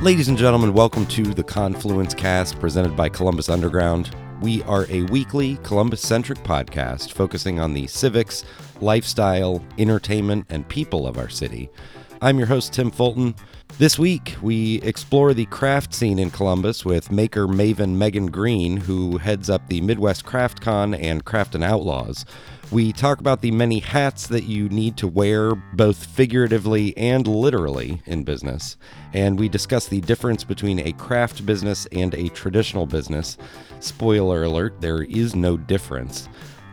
Ladies and gentlemen, welcome to the Confluence Cast presented by Columbus Underground. We are a weekly Columbus centric podcast focusing on the civics, lifestyle, entertainment, and people of our city. I'm your host, Tim Fulton. This week, we explore the craft scene in Columbus with maker maven Megan Green, who heads up the Midwest Craft Con and Craft and Outlaws. We talk about the many hats that you need to wear, both figuratively and literally, in business. And we discuss the difference between a craft business and a traditional business. Spoiler alert, there is no difference.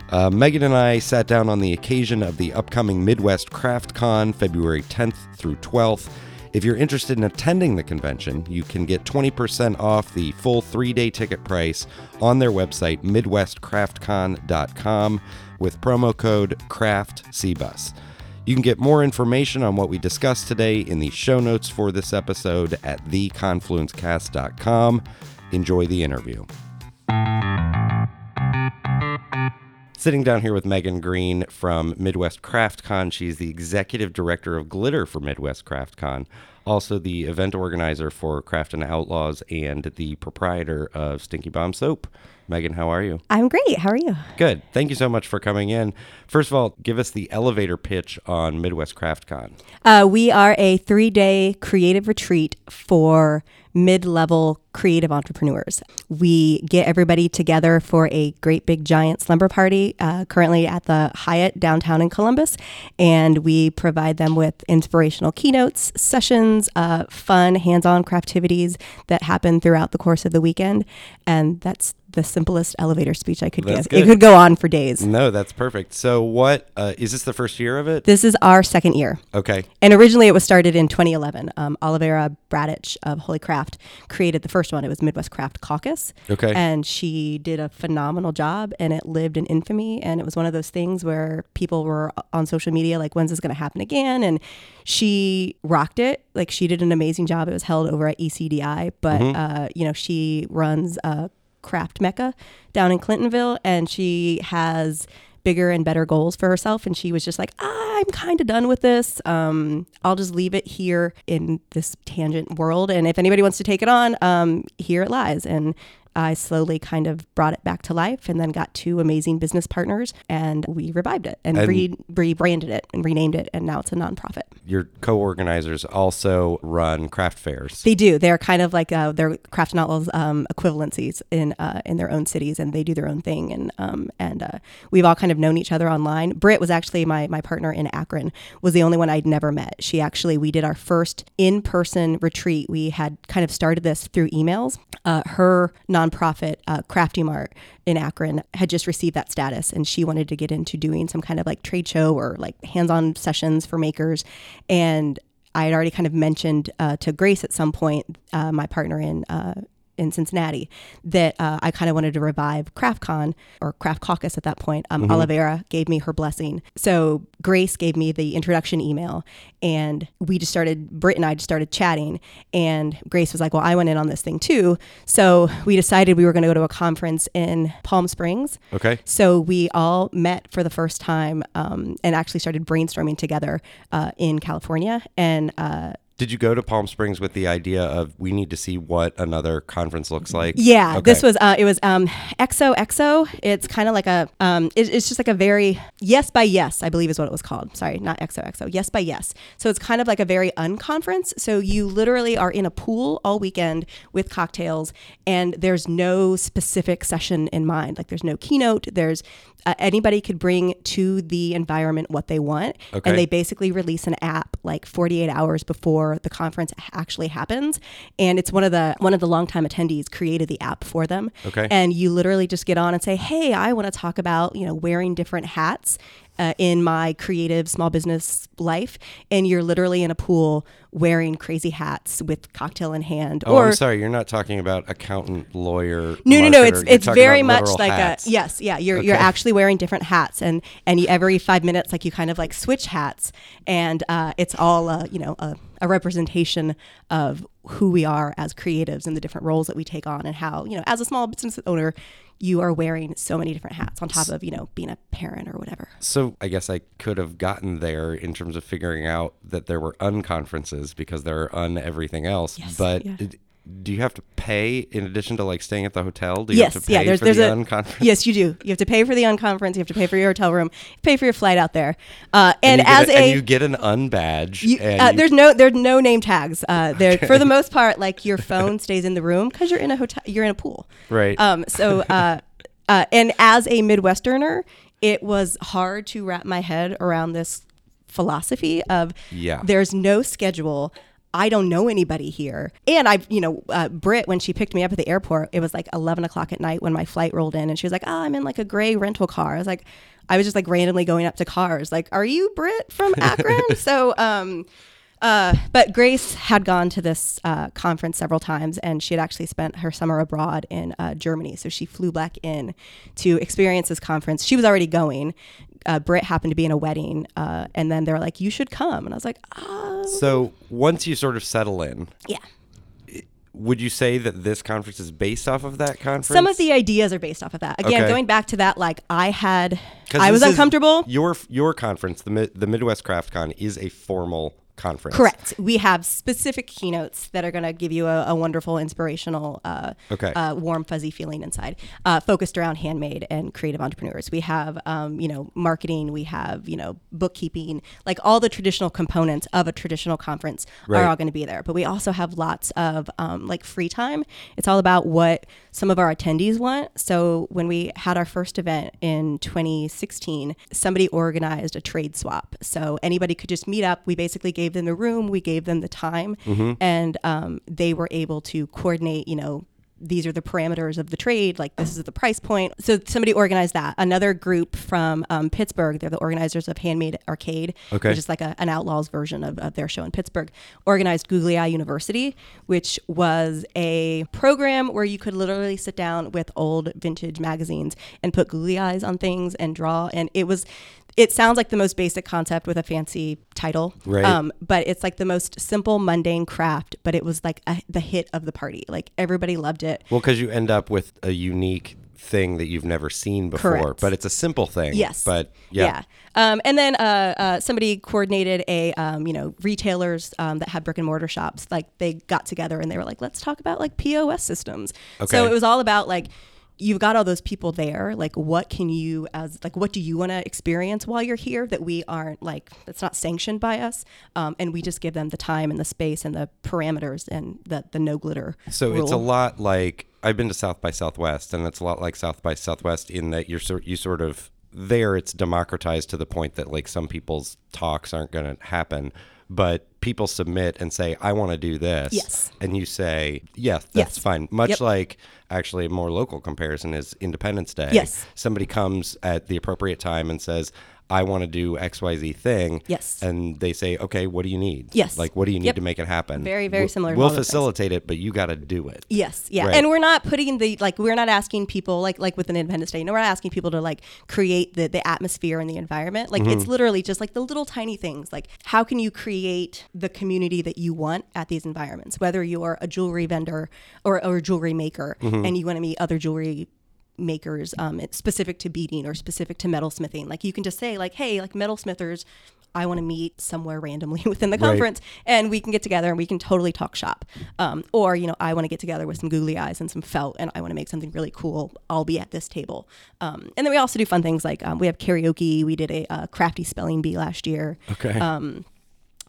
Uh, Megan and I sat down on the occasion of the upcoming Midwest Craft Con, February 10th through 12th. If you're interested in attending the convention, you can get 20% off the full three day ticket price on their website, MidwestCraftCon.com, with promo code CRAFTCBUS. You can get more information on what we discussed today in the show notes for this episode at theconfluencecast.com. Enjoy the interview. Sitting down here with Megan Green from Midwest Craft Con. She's the executive director of Glitter for Midwest Craft Con, also the event organizer for Craft and Outlaws, and the proprietor of Stinky Bomb Soap. Megan, how are you? I'm great. How are you? Good. Thank you so much for coming in. First of all, give us the elevator pitch on Midwest Craft Con. Uh, we are a three day creative retreat for mid level creative entrepreneurs. We get everybody together for a great big giant slumber party uh, currently at the Hyatt downtown in Columbus. And we provide them with inspirational keynotes, sessions, uh, fun hands on craftivities that happen throughout the course of the weekend. And that's the simplest elevator speech I could That's give. good. It could go on for days. No, that's perfect. So, what uh, is this the first year of it? This is our second year. Okay. And originally it was started in 2011. Um, Olivera Bratich of Wholly Craft created the first one. It was Midwest Craft Caucus. Okay. And she did a phenomenal job and it lived in infamy. And it was one of those things where people were on social media like, when's this going to happen again? And she rocked it. Like she did an amazing job. It was held over at ECDI, but, uh, you know, she runs uh, Craft Mecca down in Clintonville and she has bigger and better goals for herself. And she was just like i'm kind of done with this. Um, i'll just leave it here in this tangent world. And if anybody wants to take it on um, here it lies. And i slowly kind of brought it back to life and then got two amazing business partners and we revived it and, And- re- rebranded it and renamed it and now it's a nonprofit Your co organizers also run craft fairs. They do. They're kind of like uh, they're craft and outlaws um, equivalencies in uh, in their own cities, and they do their own thing. And um, and uh, we've all kind of known each other online. Britt was actually my my partner in Akron. Was the only one I'd never met. She actually we did our first in person retreat. We had kind of started this through emails. Uh, her nonprofit uh, Crafty Mart in Akron had just received that status, and she wanted to get into doing some kind of like trade show or like hands on sessions for makers, and I had already kind of mentioned uh, to Grace at some point, uh, my partner in uh, in Cincinnati, that uh, I kind of wanted to revive CraftCon or Craft Caucus at that point. Um, Olivera gave me her blessing, so Grace gave me the introduction email, and we just started. Britt and I just started chatting, and Grace was like, "Well, I went in on this thing too," so we decided we were going to go to a conference in Palm Springs. Okay. So we all met for the first time um, and actually started brainstorming together uh, in California. And uh, Did you go to Palm Springs with the idea of we need to see what another conference looks like? yeah, Okay. this was uh, it was um, XOXO. It's kind of like a um, it- it's just like a very yes by yes, I believe is what it was called. Sorry, not XOXO. Yes by yes. So it's kind of like a very unconference. So you literally are in a pool all weekend with cocktails, and there's no specific session in mind. Like there's no keynote. There's uh, anybody could bring to the environment what they want, Okay. and they basically release an app like 48 hours before the conference actually happens. And it's one of the one of the longtime attendees created the app for them. Okay. and you literally just get on and say hey i want to talk about you know wearing different hats uh, in my creative small business life and you're literally in a pool wearing crazy hats with cocktail in hand Oh, or I'm sorry. You're not talking about accountant, lawyer. no, no, no. It's You're it's very much like hats. a yes, yeah. You're you're actually wearing different hats, and and you, every five minutes, like you kind of like switch hats, and uh, it's all uh, you know a, a representation of who we are as creatives and the different roles that we take on, and how you know as a small business owner, you are wearing so many different hats on top of you know being a parent or whatever. So I guess I could have gotten there in terms of figuring out that there were unconferences because there are un everything else. Yes, but yeah. it- do you have to pay in addition to like staying at the hotel? Do you yes, have to pay yeah. There's for there's the a unconference? yes, you do. You have to pay for the unconference. You have to pay for your hotel room. You pay for your flight out there. Uh, And and, as a, and you get an unbadge. You, and uh, there's no there's no name tags. Uh, there for the most part, like your phone stays in the room because you're in a hotel. You're in a pool. Right. Um. So, uh, uh, and as a Midwesterner, it was hard to wrap my head around this philosophy of Yeah. there's no schedule. I don't know anybody here. And I, you know, uh, Britt, when she picked me up at the airport, it was like 11 o'clock at night when my flight rolled in. And she was like, oh, I'm in like a gray rental car. I was like, I was just like randomly going up to cars. Like, are you Britt from Akron? so, um, uh, but Grace had gone to this uh, conference several times, and she had actually spent her summer abroad in uh, Germany. So she flew back in to experience this conference. She was already going. Uh, Britt happened to be in a wedding, uh, and then they were like, "You should come." And I was like, "Oh, so once you sort of settle in, yeah." would you say that this conference is based off of that conference? Some of the ideas are based off of that. Again, Okay. going back to that, like I had, I was uncomfortable. Your your conference, the the Midwest Craft Con, is a formal conference. Correct. We have specific keynotes that are going to give you a, a wonderful, inspirational, uh, Okay. uh, warm, fuzzy feeling inside, uh, focused around handmade and creative entrepreneurs. We have, um, you know, marketing. We have, you know, bookkeeping. Like all the traditional components of a traditional conference Right. are all going to be there. But we also have lots of um, like free time. It's all about what some of our attendees want. So when we had our first event in 2016, somebody organized a trade swap. So anybody could just meet up. We basically gave them the room, we gave them the time, and um, they were able to coordinate. You know. These are the parameters of the trade. Like this is the price point. So somebody organized that. Another group from um, Pittsburgh, they're the organizers of Handmade Arcade, Okay. which is like a, an Outlaws version of, of their show in Pittsburgh, organized Googly Eye University, which was a program where you could literally sit down with old vintage magazines and put googly eyes on things and draw. And it was, it sounds like the most basic concept with a fancy title. Right. Um, but it's like the most simple, mundane craft, but it was like a, the hit of the party. Like everybody loved it. Well, because you end up with a unique thing that you've never seen before, Correct. but it's a simple thing. Yes. But yeah. Um, and then uh, uh, somebody coordinated a, um, you know, retailers um, that had brick and mortar shops. Like they got together and they were like, let's talk about like POS systems. Okay. So it was all about like, you've got all those people there. Like, what can you, as like, what do you want to experience while you're here that we aren't like, that's not sanctioned by us? Um, and we just give them the time and the space and the parameters and the, the no glitter. So it's a lot like I've been to South by Southwest, and it's a lot like South by Southwest in that you're sort you sort of there. It's democratized to the point that like some people's talks aren't going to happen, but people submit and say, "I want to do this." Yes. and you say, "Yes, that's Yes. fine." Much Yep. like actually a more local comparison is Independence Day. Yes. somebody comes at the appropriate time and says. I want to do X Y Z thing. Yes. And they say, okay, what do you need? Yes. Like, what do you need Yep. to make it happen? Very, very We'll- similar We'll those things. facilitate it, but you got to do it. Yes, yeah, Right. and we're not putting the like we're not asking people like like with an Independence Day. No, we're not asking people to like create the the atmosphere and the environment. Like Mm-hmm. it's literally just like the little tiny things. Like how can you create the community that you want at these environments? Whether you're a jewelry vendor or, or a jewelry maker, Mm-hmm. and you want to meet other jewelry makers um, specific to beading or specific to metalsmithing like you can just say like hey like metalsmithers i want to meet somewhere randomly within the Right. conference and we can get together and we can totally talk shop. Um, or you know i want to get together with some googly eyes and some felt and i want to make something really cool. I'll be at this table. Um, and then we also do fun things like um, we have karaoke. We did a uh, crafty spelling bee last year. Okay. um,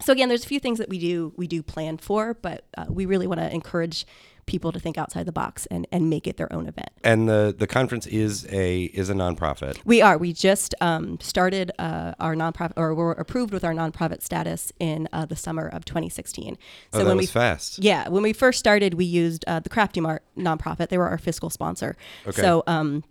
so again there's a few things that we do we do plan for but uh, we really want to encourage people to think outside the box and, and make it their own event and the the conference is a is a nonprofit. we are. We just um, started uh, our nonprofit, or we're approved with our nonprofit status in uh, the summer of 2016. Oh, that when was we fast. yeah, when we first started, we used uh, the Crafty Mart nonprofit. They were our fiscal sponsor. Okay. So um,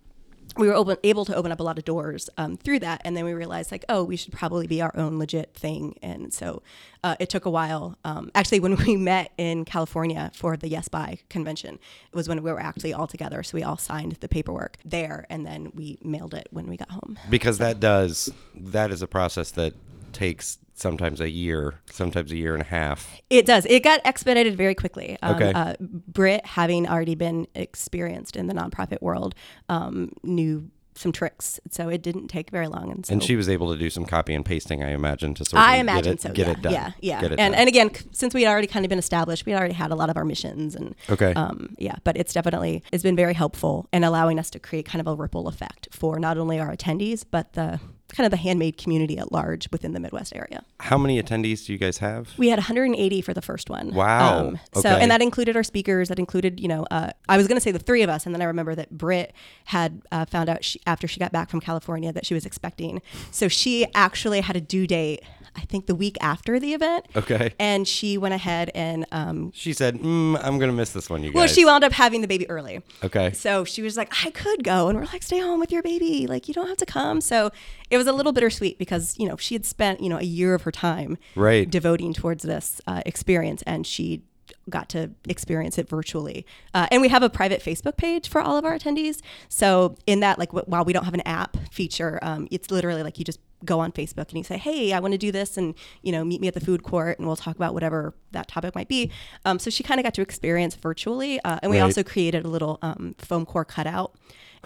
we were open, able to open up a lot of doors um, through that, and then we realized like, oh, we should probably be our own legit thing. And so uh, it took a while. Um, actually, when we met in California for the Yes Buy convention, it was when we were actually all together. So we all signed the paperwork there, and then we mailed it when we got home. Because that does that is a process that takes sometimes a year, sometimes a year and a half. It does. It got expedited very quickly. Um, Okay. Uh, Britt, having already been experienced in the nonprofit world, um, knew some tricks, so it didn't take very long. And so And she was able to do some copy and pasting, I imagine, to sort of I get it, so. get yeah, it done. Yeah, yeah. And done. and again, since we had already kind of been established, we had already had a lot of our missions and Okay. um, yeah. But it's definitely it's been very helpful in allowing us to create kind of a ripple effect for not only our attendees but the kind of the handmade community at large within the Midwest area. How many attendees do you guys have? We had 180 for the first one. Um, Wow. So, Okay. and that included our speakers. That included, you know, uh, I was going to say the three of us, and then I remember that Britt had uh, found out she, after she got back from California that she was expecting. So she actually had a due date, I think, the week after the event. Okay. And she went ahead and, um, She said, mm, I'm going to miss this one, you guys. well, she wound up having the baby early. Okay. So she was like, I could go. And we're like, stay home with your baby. Like, you don't have to come. So it was a little bittersweet because, you know, she had spent, you know, a year of her time Right. devoting towards this uh, experience and she got to experience it virtually. Uh, and we have a private Facebook page for all of our attendees. So in that, like, wh- while we don't have an app feature, um, it's literally like you just go on Facebook and you say, "Hey, I want to do this," and you know, meet me at the food court, and we'll talk about whatever that topic might be. Um, so she kind of got to experience virtually, uh, and we Right. also created a little um, foam core cutout.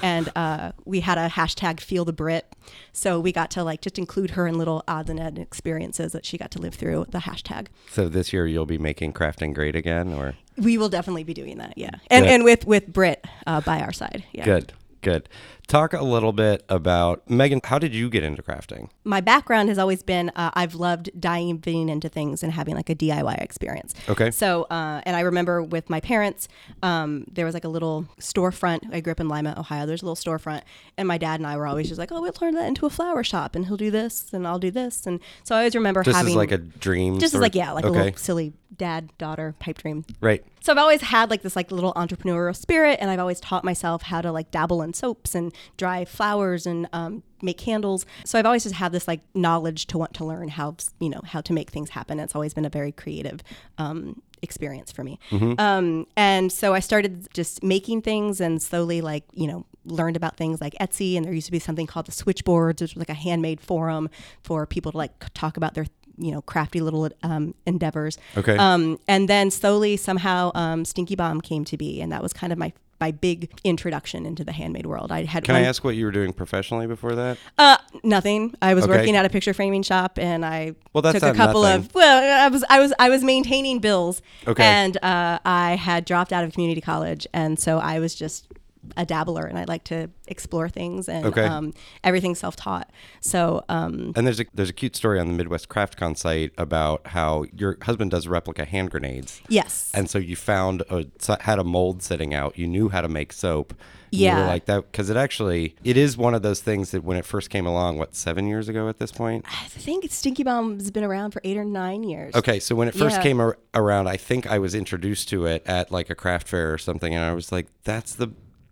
And uh, we had a hashtag feel the Brit. So we got to like just include her in little odds and ends experiences that she got to live through the hashtag. So this year you'll be making crafting great again, or We will definitely be doing that, yeah. And Good. and with with Brit uh, by our side, yeah. good, good. Talk a little bit about Megan. How did you get into crafting? My background has always been uh, I've loved diving into things and having like a DIY experience. Okay. So, uh, and I remember with my parents, um, there was like a little storefront. I grew up in Lima, Ohio. There's a little storefront, and my dad and I were always just like, "Oh, we'll turn that into a flower shop, and he'll do this, and I'll do this." And so I always remember Just having as like a dream. just as like yeah, like a little silly dad daughter pipe dream. Right. So I've always had like this like little entrepreneurial spirit, and I've always taught myself how to like dabble in soaps and dry flowers and um, make candles. So I've always just had this like knowledge to want to learn how you know how to make things happen. It's always been a very creative um, experience for me. Um, and so I started just making things and slowly like you know learned about things like Etsy, and there used to be something called the Switchboards, which was like a handmade forum for people to like talk about their you know crafty little um, endeavors. Okay. Um, and then slowly, somehow, um, Stinky Bomb came to be, and that was kind of my my big introduction into the handmade world. I had Can one, I ask what you were doing professionally before that? uh, nothing. I was Okay. working at a picture framing shop, and I Well, that's took a couple nothing. of. Well, I was I was I was maintaining bills, Okay. and uh, I had dropped out of community college, and so I was just a dabbler, and I like to explore things, and Okay. um, everything self taught. So um, And there's a there's a cute story on the Midwest CraftCon site about how your husband does replica hand grenades. yes, And so you found a had a mold sitting out. You knew how to make soap. And You were Yeah. like that because it actually it is one of those things that when it first came along, what seven years ago at this point. I think Stinky Bomb has been around for eight or nine years. Okay, so when it first Yeah. came ar- around, I think I was introduced to it at like a craft fair or something, and I was like, "That's the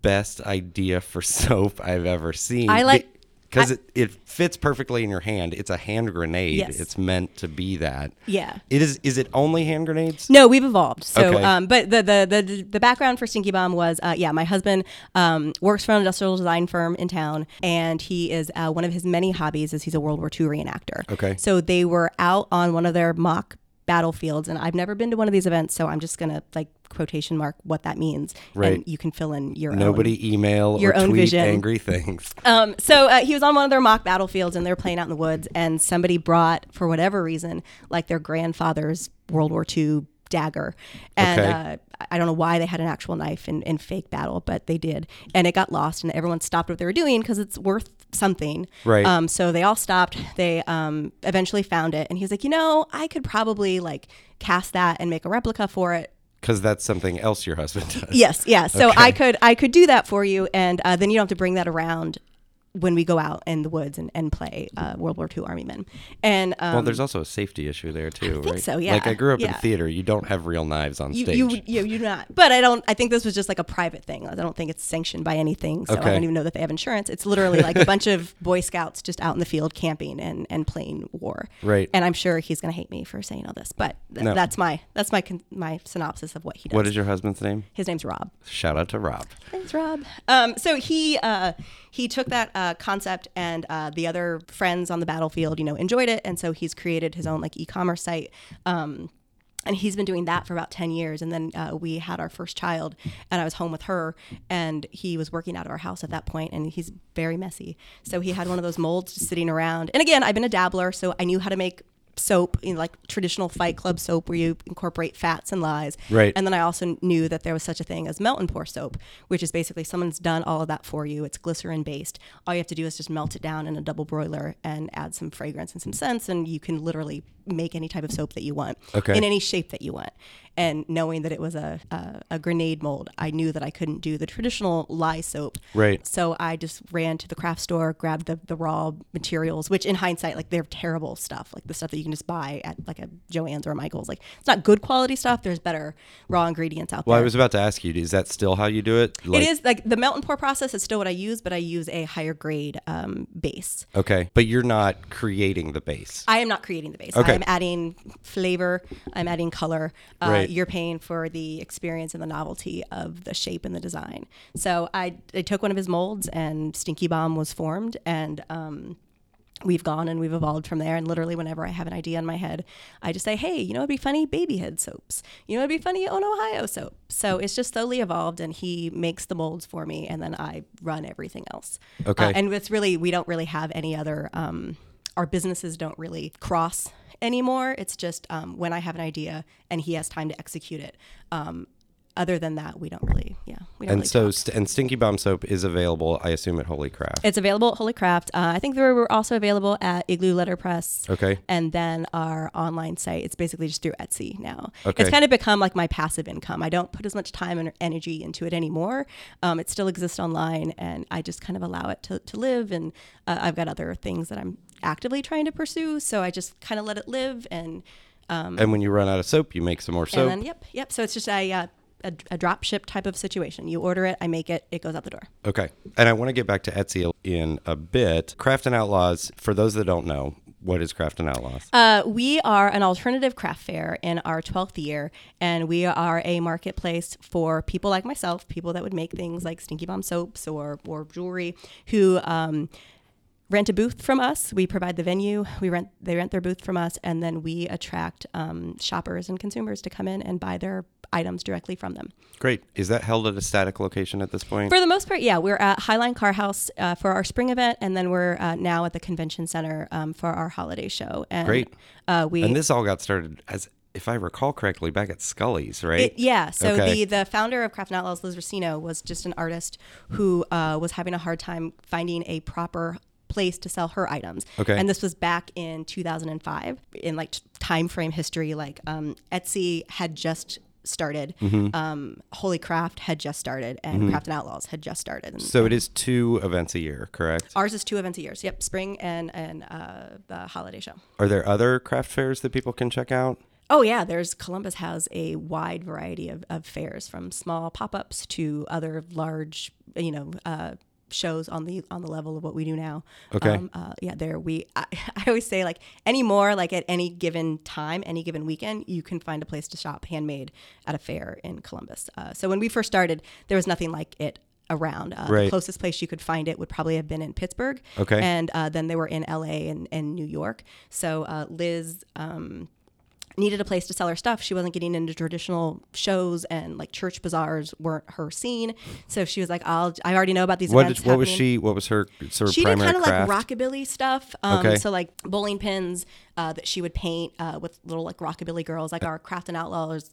best idea for soap I've ever seen." I like- because it, it fits perfectly in your hand. It's a hand grenade. Yes. It's meant to be that. Yeah. It is. Is it only hand grenades? No, we've evolved. So, Okay. um, but the, the the the background for Stinky Bomb was, uh, yeah, my husband um, works for an industrial design firm in town, and he is uh, one of his many hobbies is he's a World War II reenactor. Okay. So they were out on one of their mock battlefields, and I've never been to one of these events, so I'm just gonna like quotation mark what that means, Right. and you can fill in your own. Nobody email your or own tweet vision. angry things. Um, so uh, he was on one of their mock battlefields and they were playing out in the woods, and somebody brought, for whatever reason, like their grandfather's World War II dagger. And Okay. uh, I don't know why they had an actual knife in, in fake battle, but they did. And it got lost, and everyone stopped what they were doing because it's worth something. Right. Um, so they all stopped. They um, eventually found it, and he's like, you know, I could probably like cast that and make a replica for it. Because that's something else your husband does. Yes, yeah. So Okay. I could I could do that for you, and uh, then you don't have to bring that around when we go out in the woods and, and play uh, World War II Army men. And um, Well, there's also a safety issue there too, think right? so, yeah, Like I grew up in theater. You don't have real knives on you, stage. you you you not. But I don't. I think this was just like a private thing. I don't think it's sanctioned by anything. So I don't even know that they have insurance. It's literally like a bunch of Boy Scouts just out in the field camping and, and playing war. Right. And I'm sure he's going to hate me for saying all this, but th- No. that's my that's my con- my synopsis of what he does. what is your husband's name? His name's Rob. Shout out to Rob. Thanks, Rob. Um, so he uh, he took that uh, uh, concept, and uh, the other friends on the battlefield, you know, enjoyed it, and so he's created his own like e-commerce site. Um, and he's been doing that for about 10 years. And then uh, we had our first child and i was home with her and he was working out of our house at that point and he's very messy. So he had one of those molds just sitting around. And again i've been a dabbler so i knew how to make soap, you know, like traditional Fight Club soap, where you incorporate fats and lyes. Right. And then I also knew that there was such a thing as melt and pour soap, which is basically someone's done all of that for you. It's glycerin based. All you have to do is just melt it down in a double broiler and add some fragrance and some scents, and you can literally make any type of soap that you want Okay. in any shape that you want. And knowing that it was a, a, a grenade mold, I knew that I couldn't do the traditional lye soap. Right. So I just ran to the craft store, grabbed the, the raw materials, which in hindsight, like they're terrible stuff, like the stuff that you can just buy at like a Joann's or a Michael's. Like it's not good quality stuff. There's better raw ingredients out there. Well, I was about to ask you, is that still how you do it? Like- it is like the melt and pour process is still what I use, but I use a higher grade um, base. Okay. But you're not creating the base. I am not creating the base. Okay. I'm adding flavor. I'm adding color. Uh, Right. You're paying for the experience and the novelty of the shape and the design. So I, I took one of his molds, and Stinky Bomb was formed, and um, we've gone and we've evolved from there. And literally, whenever I have an idea in my head, I just say, "Hey, you know, it'd be funny, baby head soaps. You know, it'd be funny, on Ohio soap." So it's just slowly evolved, and he makes the molds for me, and then I run everything else. Okay. Uh, and it's really we don't really have any other. Um, our businesses don't really cross anymore. It's just um, when I have an idea and he has time to execute it. Um, other than that, we don't really, yeah, we don't And really so, st- and Stinky Bomb soap is available, I assume, at Wholly Craft. It's available at Wholly Craft. Uh, I think they were also available at Igloo Letterpress. Okay. And then our online site. It's basically just through Etsy now. Okay. It's kind of become like my passive income. I don't put as much time and energy into it anymore. Um, it still exists online, and I just kind of allow it to, to live. And uh, I've got other things that I'm actively trying to pursue, so I just kind of let it live. And and when you run out of soap, you make some more soap. and then yep, yep. So it's just a, uh, a a drop ship type of situation. You order it, I make it, it goes out the door. Okay. And I want to get back to Etsy in a bit. Craft and Outlaws, for those that don't know, what is Craft and Outlaws? Uh, we are an alternative craft fair in our 12th year, and we are a marketplace for people like myself, people that would make things like Stinky Bomb soaps or, or jewelry, who um, rent a booth from us. We provide the venue. We rent they rent their booth from us, and then we attract um, shoppers and consumers to come in and buy their items directly from them. Great. Is that held at a static location at this point? For the most part, yeah, we're at Highline Car House uh, for our spring event, and then we're uh, now at the convention center um, for our holiday show. And, Great. Uh, we and this all got started as, if I recall correctly, back at Scully's, right? It, yeah. So Okay. the the founder of Craft and Outlaws, Liz Racino, was just an artist who uh, was having a hard time finding a proper place to sell her items. Okay. And this was back in 2005. In like time frame history, like um, Etsy had just started, Mm-hmm. um, Wholly Craft had just started, and Craft and Outlaws had just started. And so it is two events a year, correct? ours is two events a year. So, yep, spring and and uh, the holiday show. Are there other craft fairs that people can check out? Oh yeah, there's Columbus has a wide variety of, of fairs from small pop-ups to other large, you know, uh, shows on the on the level of what we do now. Okay. Um, uh, yeah, there we. I, I always say like anymore, like at any given time, any given weekend, you can find a place to shop handmade at a fair in Columbus. Uh, so when we first started, there was nothing like it around. Uh, Right. The closest place you could find it would probably have been in Pittsburgh. Okay. And uh, then they were in L.A. and, and New York. So uh, Liz. Um, needed a place to sell her stuff. She wasn't getting into traditional shows and like church bazaars weren't her scene. So she was like, "I'll. I already know about these What events." did, what was she? What was her sort of She did kind of like rockabilly stuff. Um, Okay. So like bowling pins uh, that she would paint uh, with little like rockabilly girls, like our Craft and Outlaws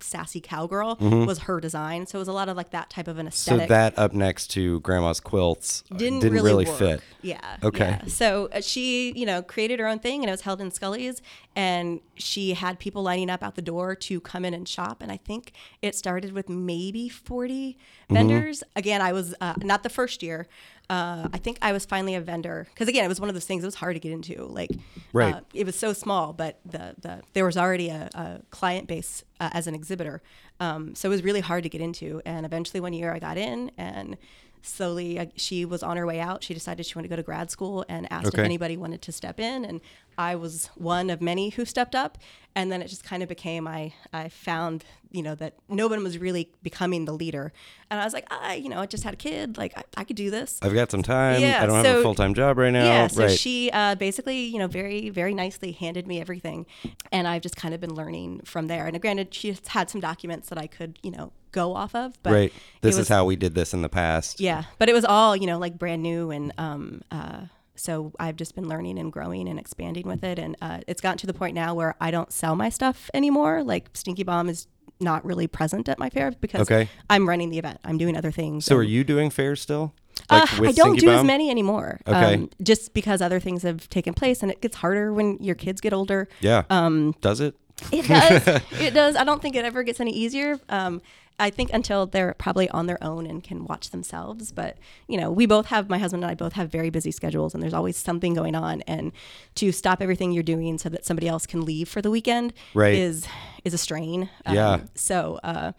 sassy cowgirl was her design. So it was a lot of like that type of an Mm-hmm. so aesthetic. that up next to Grandma's quilts uh, didn't, didn't, really, really, fit. Yeah. Okay. yeah. So uh, she, you know, created her own thing, and it was held in Scully's, and she had people lining up out the door to come in and shop. And I think it started with maybe forty Mm-hmm. vendors. Again, I was uh, not the first year. Uh, I think I was finally a vendor because again, it was one of those things. It was hard to get into. Like, Right. uh, it was so small, but the the there was already a, a client base uh, as an exhibitor, um, so it was really hard to get into. And eventually, one year, I got in and slowly uh, she was on her way out. She decided she wanted to go to grad school and asked Okay. if anybody wanted to step in, and I was one of many who stepped up. And then it just kind of became I I found you know that no one was really becoming the leader, and I was like I you know I just had a kid like I, I could do this. I've got some time. Yeah, I don't have a full time job right now. Yeah, so right. she uh, basically, you know, very, very nicely handed me everything, and I've just kind of been learning from there. And granted, she had some documents that I could, you know, go off of. But right. This it is was- how we did this in the past. Yeah, but it was all, you know, like brand new, and um, uh, so I've just been learning and growing and expanding with it, and uh, it's gotten to the point now where I don't sell my stuff anymore. Like Stinky Bomb is not really present at my fair because Okay. I'm running the event. I'm doing other things. So are you doing fairs still? uh, I don't do as many anymore. Okay. just because other things have taken place, and it gets harder when your kids get older. Yeah. Um, Does it? It does. it does. I don't think it ever gets any easier. Um, I think until they're probably on their own and can watch themselves. But you know, we both have my husband and I both have very busy schedules, and there's always something going on. And to stop everything you're doing so that somebody else can leave for the weekend Right. is is a strain. Um, Yeah. So. Uh,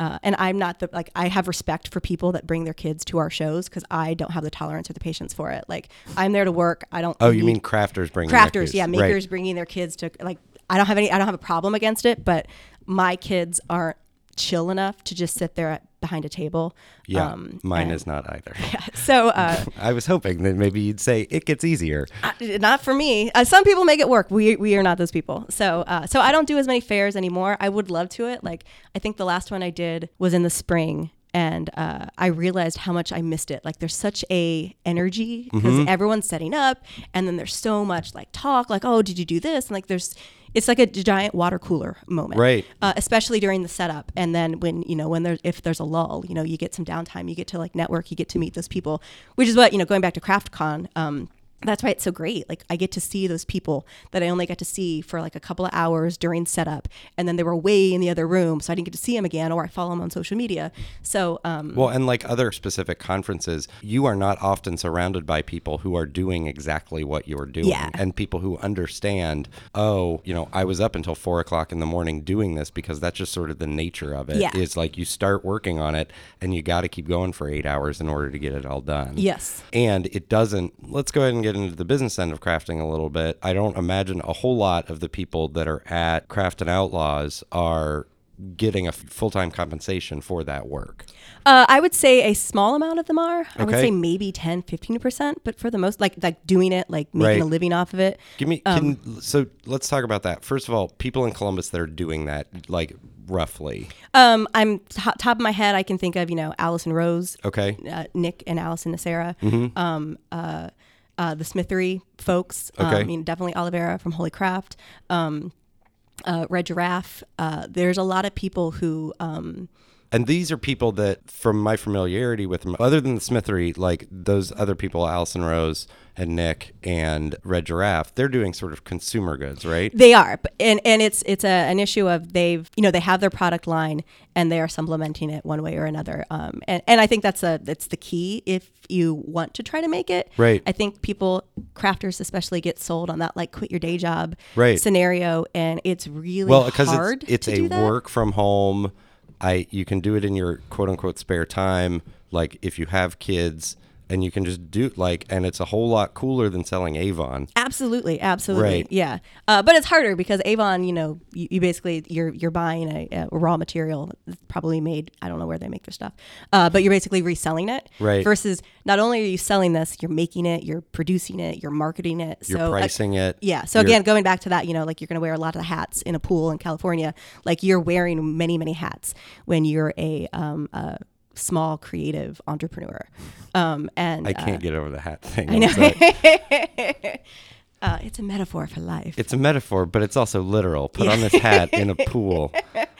uh, and I'm not the like I have respect for people that bring their kids to our shows because I don't have the tolerance or the patience for it. Like I'm there to work. I don't. Oh, you mean crafters bringing their crafters yeah Right. makers bringing their kids to like i don't have any i don't have a problem against it but my kids aren't chill enough to just sit there at, behind a table Yeah, um, mine and- is not either. so uh, I was hoping that maybe you'd say it gets easier. I- not for me uh, some people make it work we, we are not those people so uh, so i don't do as many fairs anymore i would love to it like i think the last one i did was in the spring and uh, I realized how much I missed it. Like there's such a energy because Mm-hmm. everyone's setting up, and then there's so much like talk, like oh, did you do this? And like there's, it's like a giant water cooler moment, Right. Uh, especially during the setup, and then when you know when there's if there's a lull, you know you get some downtime, you get to like network, you get to meet those people, which is what you know going back to CraftCon. Um, that's why it's so great. Like I get to see those people that I only got to see for like a couple of hours during setup, and then they were way in the other room, so I didn't get to see them again, or I follow them on social media. So um, Well, and like other specific conferences, you are not often surrounded by people who are doing exactly what you're doing. Yeah. And people who understand, oh, you know, I was up until four o'clock in the morning doing this because that's just sort of the nature of it. Yeah. Is like you start working on it and you got to keep going for eight hours in order to get it all done. yes, And it doesn't, let's go ahead and get into the business end of crafting a little bit. I don't imagine a whole lot of the people that are at Craft and Outlaws are getting a full time compensation for that work. uh, I would say a small amount of them are. I would say maybe 10, 15 percent, but for the most, like like doing it, like making Right. a living off of it. Give me, Um, can, so let's talk about that. First of all, people in Columbus that are doing that, like roughly. Um, I'm top, top of my head. I can think of you know Alison Rose, Okay. uh, Nick and Allison Nacera, Mm-hmm. um, uh, uh, the Smithery folks. Um, Okay. I mean, definitely Olivera from Wholly Craft, um, uh, Red Giraffe. Uh, there's a lot of people who. Um, And these are people that, from my familiarity with them, other than the Smithery, like those other people, Alison Rose and Nick and Red Giraffe, they're doing sort of consumer goods, right? They are, but- and and it's it's a, an issue of they've you know they have their product line and they are supplementing it one way or another. Um, and and I think that's a that's the key if you want to try to make it Right. I think people crafters especially get sold on that like quit your day job Right. scenario, and it's really well because it's, it's a work from home i you can do it in your quote unquote spare time like if you have kids and you can just do like and it's a whole lot cooler than selling avon Absolutely, absolutely, Right. yeah. Uh, but it's harder because Avon, you know, you, you basically you're you're buying a, a raw material, that's probably made. I don't know where they make their stuff, uh, but you're basically reselling it. Right. Versus, not only are you selling this, you're making it, you're producing it, you're marketing it. you're so uh, pricing it yeah. So again, going back to that, you know, like you're going to wear a lot of the hats in a pool in California. Like you're wearing many, many hats when you're a, um, a small creative entrepreneur. Um, and i can't get over the hat thing I know. Uh, it's a metaphor for life. it's a metaphor but it's also literal put on this hat in a pool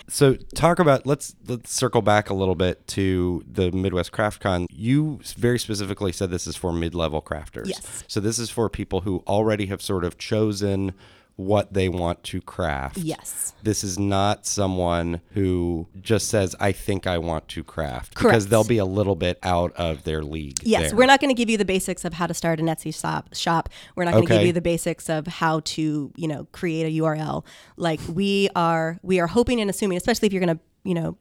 so talk about let's let's circle back a little bit to the midwest craft con you very specifically said this is for mid-level crafters Yes. so this is for people who already have sort of chosen what they want to craft Yes. this is not someone who just says i think i want to craft Correct. because they'll be a little bit out of their league Yes, there. we're not going to give you the basics of how to start an Etsy shop. Shop. We're not going to Okay. give you the basics of how to, you know, create a URL. Like we are, we are hoping and assuming, especially if you're going to, you know,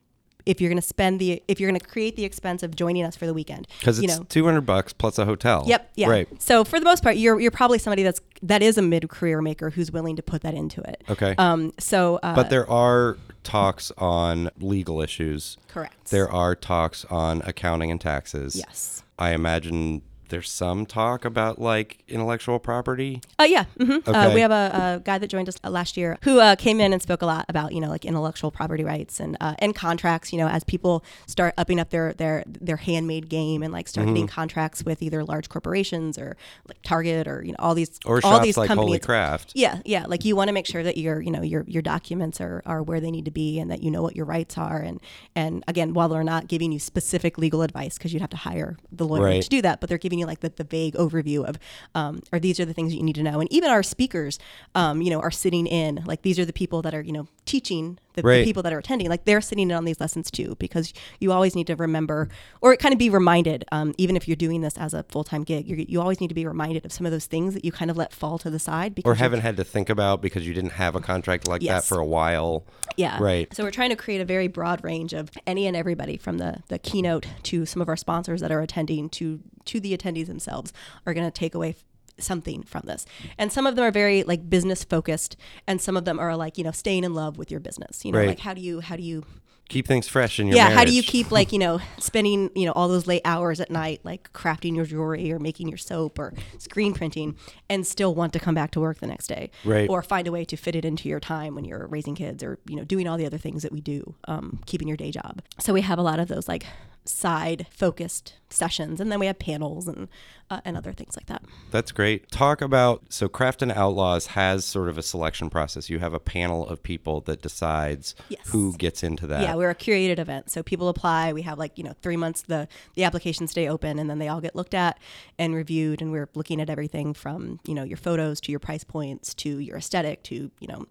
if you're going to spend the if you're going to create the expense of joining us for the weekend Because you it's know 200 bucks plus a hotel. Yep. Yeah. Right. So for the most part, you're you're probably somebody that's that is a mid career maker who's willing to put that into it. Okay. Um. So. Uh, but there are talks on legal issues. correct. There are talks on accounting and taxes. Yes. I imagine there's some talk about like intellectual property. Uh, yeah. hmm Uh, we have a, a guy that joined us uh, last year who uh, came in and spoke a lot about you know like intellectual property rights and uh, and contracts. You know, as people start upping up their their their handmade game and like start Mm-hmm. getting contracts with either large corporations or like Target or you know all these Or all these like companies. Wholly Craft. Yeah, yeah. Like you want to make sure that your, you know, your your documents are, are where they need to be, and that you know what your rights are, and and again, while they're not giving you specific legal advice, because you'd have to hire the lawyer Right. to do that, but they're giving you like the, the vague overview of, um, or these are the things that you need to know, and even our speakers, um, you know, are sitting in like these are the people that are you know teaching the, the people that are attending, like they're sitting in on these lessons too, because you always need to remember or kind of be reminded, um, even if you're doing this as a full time gig, you you always need to be reminded of some of those things that you kind of let fall to the side because Or haven't had to think about because you didn't have a contract like that for a while. Yeah. Right. So we're trying to create a very broad range of any and everybody from the, the keynote to some of our sponsors that are attending to to the attendees themselves are going to take away something from this. And some of them are very like business focused and some of them are like, you know, staying in love with your business. You know, Right. like how do you how do you Keep things fresh in your yeah, how do you keep like, you know, spending, you know, all those late hours at night like crafting your jewelry or making your soap or screen printing and still want to come back to work the next day. Right. Or find a way to fit it into your time when you're raising kids or, you know, doing all the other things that we do, um, keeping your day job. So we have a lot of those like side focused sessions and then we have panels and uh, and other things like that. That's great. Talk about so Craft and Outlaws has sort of a selection process. You have a panel of people that decides Yes. who gets into that. Yeah, we're a curated event. So people apply. We have like, you know, three months the the applications stay open and then they all get looked at and reviewed and we're looking at everything from, you know, your photos to your price points to your aesthetic to, you know,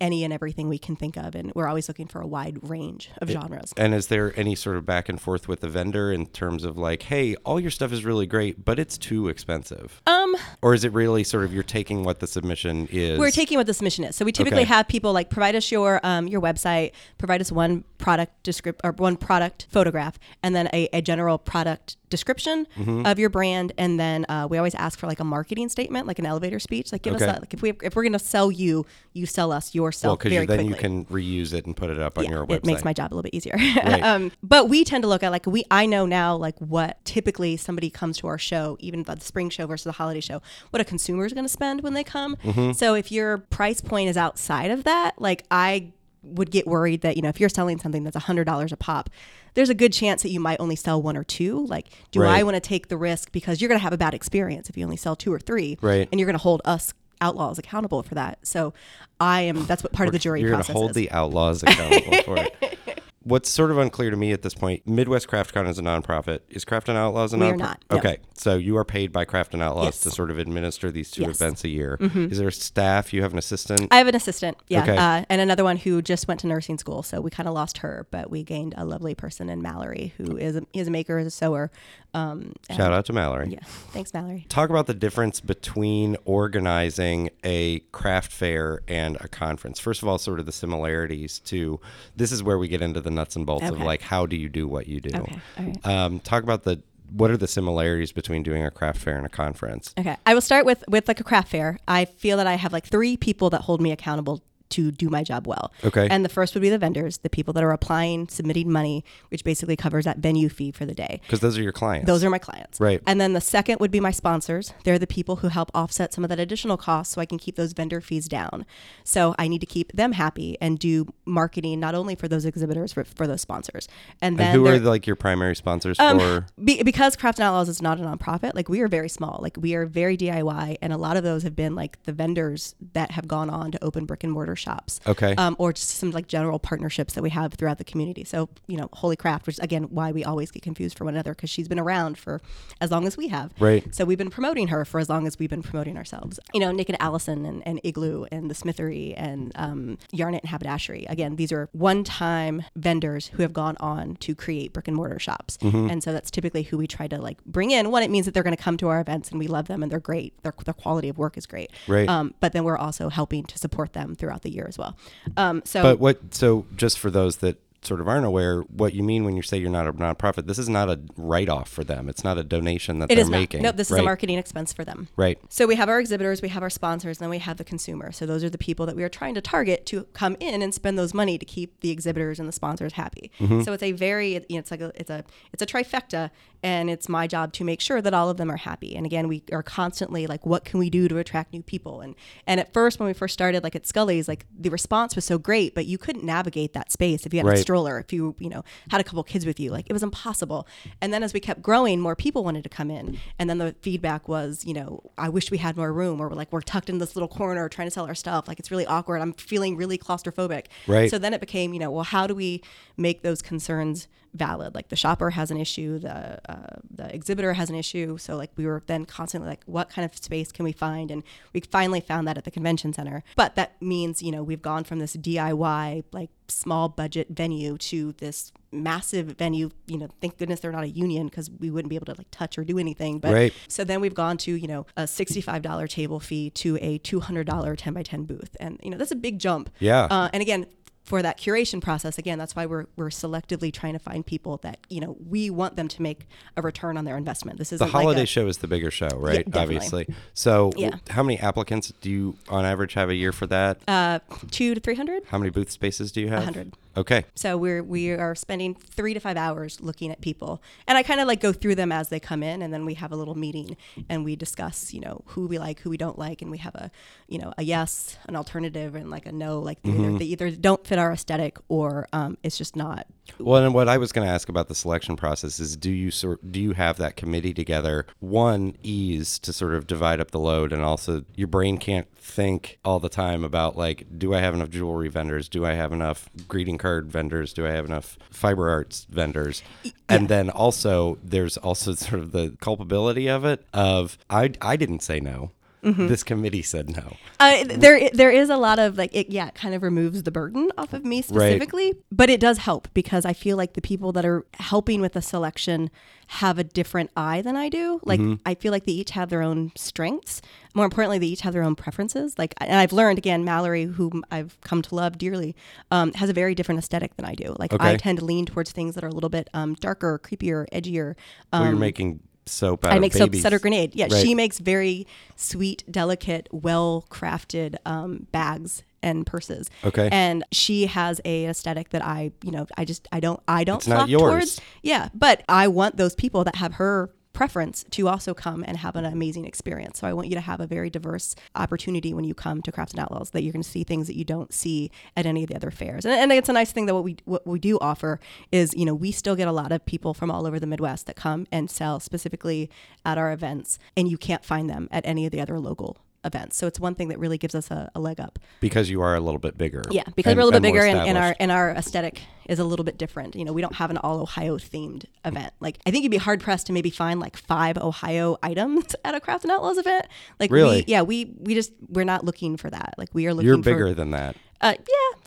any and everything we can think of. And we're always looking for a wide range of genres. And is there any sort of back and forth with the vendor in terms of like, hey, all your stuff is really great, but it's too expensive? Um, Or is it really sort of you're taking what the submission is? We're taking what the submission is. So we typically Okay. have people like provide us your um, your website, provide us one product descript or one product photograph, and then a, a general product description Mm-hmm. of your brand, and then uh, we always ask for like a marketing statement, like an elevator speech. Like give us Okay. that. Like if we if we're gonna sell you, you sell us yourself. well, because then quickly. you can reuse it and put it up on Yeah, your website. it makes my job a little bit easier. Right. um, but we tend to look at like we I know now like what typically somebody comes to our show, even the spring show versus the holiday show, what a consumer is going to spend when they come. Mm-hmm. So if your price point is outside of that, like I would get worried that you know if you're selling something that's hundred dollars a pop. There's a good chance that you might only sell one or two. Like, do Right. I want to take the risk because you're going to have a bad experience if you only sell two or three, Right. And you're going to hold us outlaws accountable for that. So, I am. That's what part of the jury You're gonna hold is. the outlaws accountable for it. What's sort of unclear to me at this point, Midwest CraftCon is a nonprofit. Is Craft and Outlaws a We nonprofit? are not, no. Okay, so you are paid by Craft and Outlaws Yes. to sort of administer these two Yes. Mm-hmm. events a year. Is there a staff? You have an assistant? I have an assistant, yeah, Okay. uh, and another one who just went to nursing school. So we kind of lost her, but we gained a lovely person in Mallory, who is a, is a maker, is a sewer. Um, Shout out to Mallory. Yeah, thanks, Mallory. Talk about the difference between organizing a craft fair and a conference. First of all, sort of the similarities to this is where we get into the nuts and bolts of like how do you do what you do. Okay, right. Um, talk about the what are the similarities between doing a craft fair and a conference? Okay, I will start with with like a craft fair. I feel that I have like three people that hold me accountable to do my job well. Okay. And the first would be the vendors, the people that are applying, submitting money, which basically covers that venue fee for the day. Because those are your clients. Those are my clients. Right. And then the second would be my sponsors. They're the people who help offset some of that additional cost so I can keep those vendor fees down. So I need to keep them happy and do marketing not only for those exhibitors, but for those sponsors. And then and who are like your primary sponsors um, for? be, because Craft and Outlaws is not a nonprofit, like we are very small. Like we are very DIY, and a lot of those have been like the vendors that have gone on to open brick and mortar shops. Okay. Um, or just some like general partnerships that we have throughout the community. So you know, Wholly Craft, which is again why we always get confused for one another because she's been around for as long as we have. Right. So we've been promoting her for as long as we've been promoting ourselves. You know, Nick and Allison and, and Igloo and the Smithery and um, Yarn It and Haberdashery. Again, these are one-time vendors who have gone on to create brick and mortar shops, Mm-hmm. and so that's typically who we try to like bring in. One, it means that they're going to come to our events and we love them and they're great. Their their quality of work is great. Right. Um, but then we're also helping to support them throughout the year as well. Um, so But what? So just for those that sort of aren't aware, what you mean when you say you're not a nonprofit, this is not a write off for them. It's not a donation that It they're making. Nope, this is a marketing expense for them. Right. So we have our exhibitors, we have our sponsors, and then we have the consumer. So those are the people that we are trying to target to come in and spend those money to keep the exhibitors and the sponsors happy. Mm-hmm. So it's a very, you know, it's like a, it's a, it's a trifecta, and it's my job to make sure that all of them are happy. And again, we are constantly like, what can we do to attract new people? And and at first, when we first started, like at Scully's, like the response was so great, but you couldn't navigate that space if you had Right. a stroller, if you you know had a couple kids with you, like it was impossible. And then as we kept growing, more people wanted to come in, and then the feedback was, you know, I wish we had more room, or we're like we're tucked in this little corner trying to sell our stuff, like it's really awkward. I'm feeling really claustrophobic. Right. So then it became, you know, well, how do we make those concerns valid? Like the shopper has an issue, the uh, the exhibitor has an issue. So like we were then constantly like, what kind of space can we find? And we finally found that at the convention center. But that means, you know, we've gone from this DIY like small budget venue to this massive venue. You know, thank goodness they're not a union because we wouldn't be able to like touch or do anything. But Right. so then we've gone to, you know, a $65 table fee to a $200 10 by 10 booth. And, you know, that's a big jump. Yeah. Uh, and again, for that curation process, again, that's why we're, we're selectively trying to find people that, you know, we want them to make a return on their investment. This is The like holiday a, show is the bigger show, right? definitely. Obviously. So, Yeah. w- how many applicants do you, on average, have a year for that? uh, two to 300. how many booth spaces do you have? 100. Okay. So we're we are spending three to five hours looking at people, and I kind of like go through them as they come in, and then we have a little meeting and we discuss, you know, who we like, who we don't like, and we have a, you know, a yes, an alternative, and like a no, like they, Mm-hmm. either, they either don't fit our aesthetic or um, it's just not. Well, and what I was going to ask about the selection process is, do you sort, do you have that committee together? One ease to sort of divide up the load, and also your brain can't think all the time about like, do I have enough jewelry vendors? Do I have enough greeting card vendors? Do I have enough fiber arts vendors? And then also, there's also sort of the culpability of it of I I didn't say no. Mm-hmm. This committee said no. Uh, there, there is a lot of like, it, yeah, it kind of removes the burden off of me specifically, but it does help because I feel like the people that are helping with the selection have a different eye than I do. Like, I feel like they each have their own strengths. More importantly, they each have their own preferences. Like, and I've learned again, Mallory, whom I've come to love dearly, um, has a very different aesthetic than I do. Like, I tend to lean towards things that are a little bit um, darker, creepier, edgier. Um, well, you're making soap out I make soap babies. Sutter Grenade. Yeah, Right. she makes very sweet, delicate, well crafted um, bags and purses. Okay. And she has a aesthetic that I, you know, I just I don't I don't It's flock yours. towards. Yeah, but I want those people that have her preference to also come and have an amazing experience. So I want you to have a very diverse opportunity when you come to Crafts and Outlaws that you're going to see things that you don't see at any of the other fairs. And, and it's a nice thing that what we what we do offer is, you know, we still get a lot of people from all over the Midwest that come and sell specifically at our events and you can't find them at any of the other local events. So it's one thing that really gives us a, a leg up. because you are a little bit bigger. Yeah, because and- we're a little bit bigger and, and our and our aesthetic is a little bit different. You know, we don't have an all Ohio themed event. Like I think you'd be hard pressed to maybe find like five Ohio items at a Craft and Outlaws event. Like Really? we, yeah, we we just we're not looking for that. Like we are looking You're for bigger than that. uh,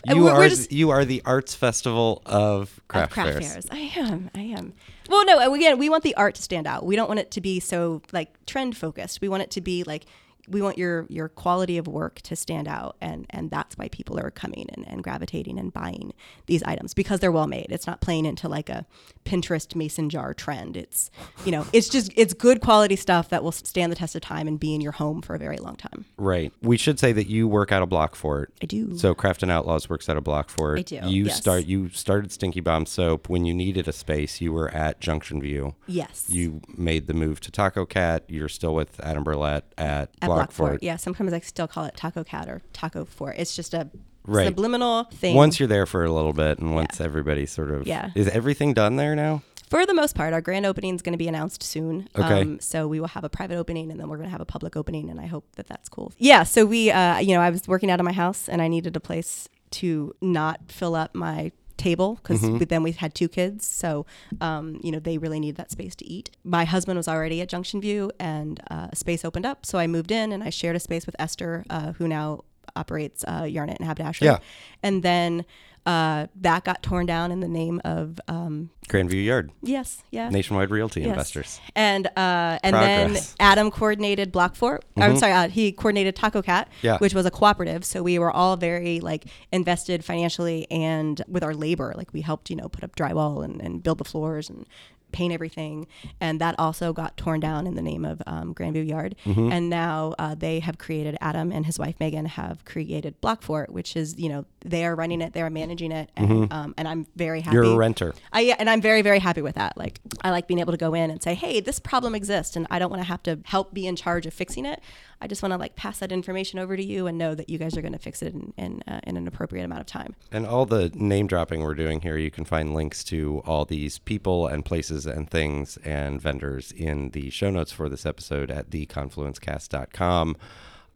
yeah, You we're, are we're just you are the arts festival of of craft, craft fairs. fairs. I am. I am. Well, no. Again, we want the art to stand out. We don't want it to be so like trend focused. We want it to be like we want your your quality of work to stand out, and and that's why people are coming and, and gravitating and buying these items because they're well made. It's not playing into like a Pinterest mason jar trend. It's you know, it's just it's good quality stuff that will stand the test of time and be in your home for a very long time. Right. We should say that you work out of BlockFort. I do. So Craft and Outlaws works out of BlockFort. I do, You yes. start. You started Stinky Bomb Soap when you needed a space. You were at Junction View. yes. You made the move to Taco Cat. You're still with Adam Brouillette at, at Block, BlockFort. Fort. Yeah, sometimes I still call it Taco Cat or Taco Fort. It's just a Right. subliminal thing. Once you're there for a little bit, and once everybody sort of Yeah. is everything done there now? For the most part, our grand opening is going to be announced soon. Okay. Um, so we will have a private opening and then we're going to have a public opening. And I hope that that's cool. Yeah. So we, uh, you know, I was working out of my house and I needed a place to not fill up my table because then we've had two kids. So, um, you know, they really need that space to eat. My husband was already at Junction View and uh, a space opened up. So I moved in and I shared a space with Esther, uh, who now operates uh, Yarn It and Haberdashery. Yeah. And then uh, that got torn down in the name of um, Grandview Yard, yes, yeah. Nationwide Realty Yes. Investors. And uh, and Progress. then Adam coordinated BlockFort. I'm sorry, uh, he coordinated Taco Cat, Yeah. which was a cooperative. So we were all very like invested financially and with our labor. Like we helped, you know, put up drywall and, and build the floors and paint everything. And that also got torn down in the name of um, Grandview Yard. Mm-hmm. And now uh, they have created Adam and his wife Megan have created BlockFort, which is you know they are running it, they are managing it, and um, and I'm very happy. Mm-hmm. You're a renter. I yeah, and I'm very very happy with that. Like I like being able to go in and say, "Hey, this problem exists," and I don't want to have to help be in charge of fixing it. I just want to like pass that information over to you and know that you guys are going to fix it in in, uh, in an appropriate amount of time. And all the name dropping we're doing here, you can find links to all these people and places and things and vendors in the show notes for this episode at theconfluencecast.com.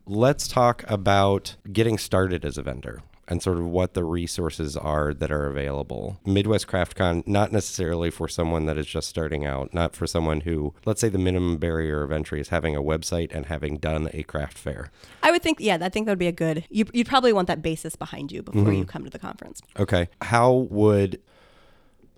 Let's talk about getting started as a vendor and sort of what the resources are that are available. Midwest Craft Con, not necessarily for someone that is just starting out, not for someone who, let's say, the minimum barrier of entry is having a website and having done a craft fair. I would think, yeah, I think that would be a good. You, you'd probably want that basis behind you before Mm-hmm. you come to the conference. Okay. How would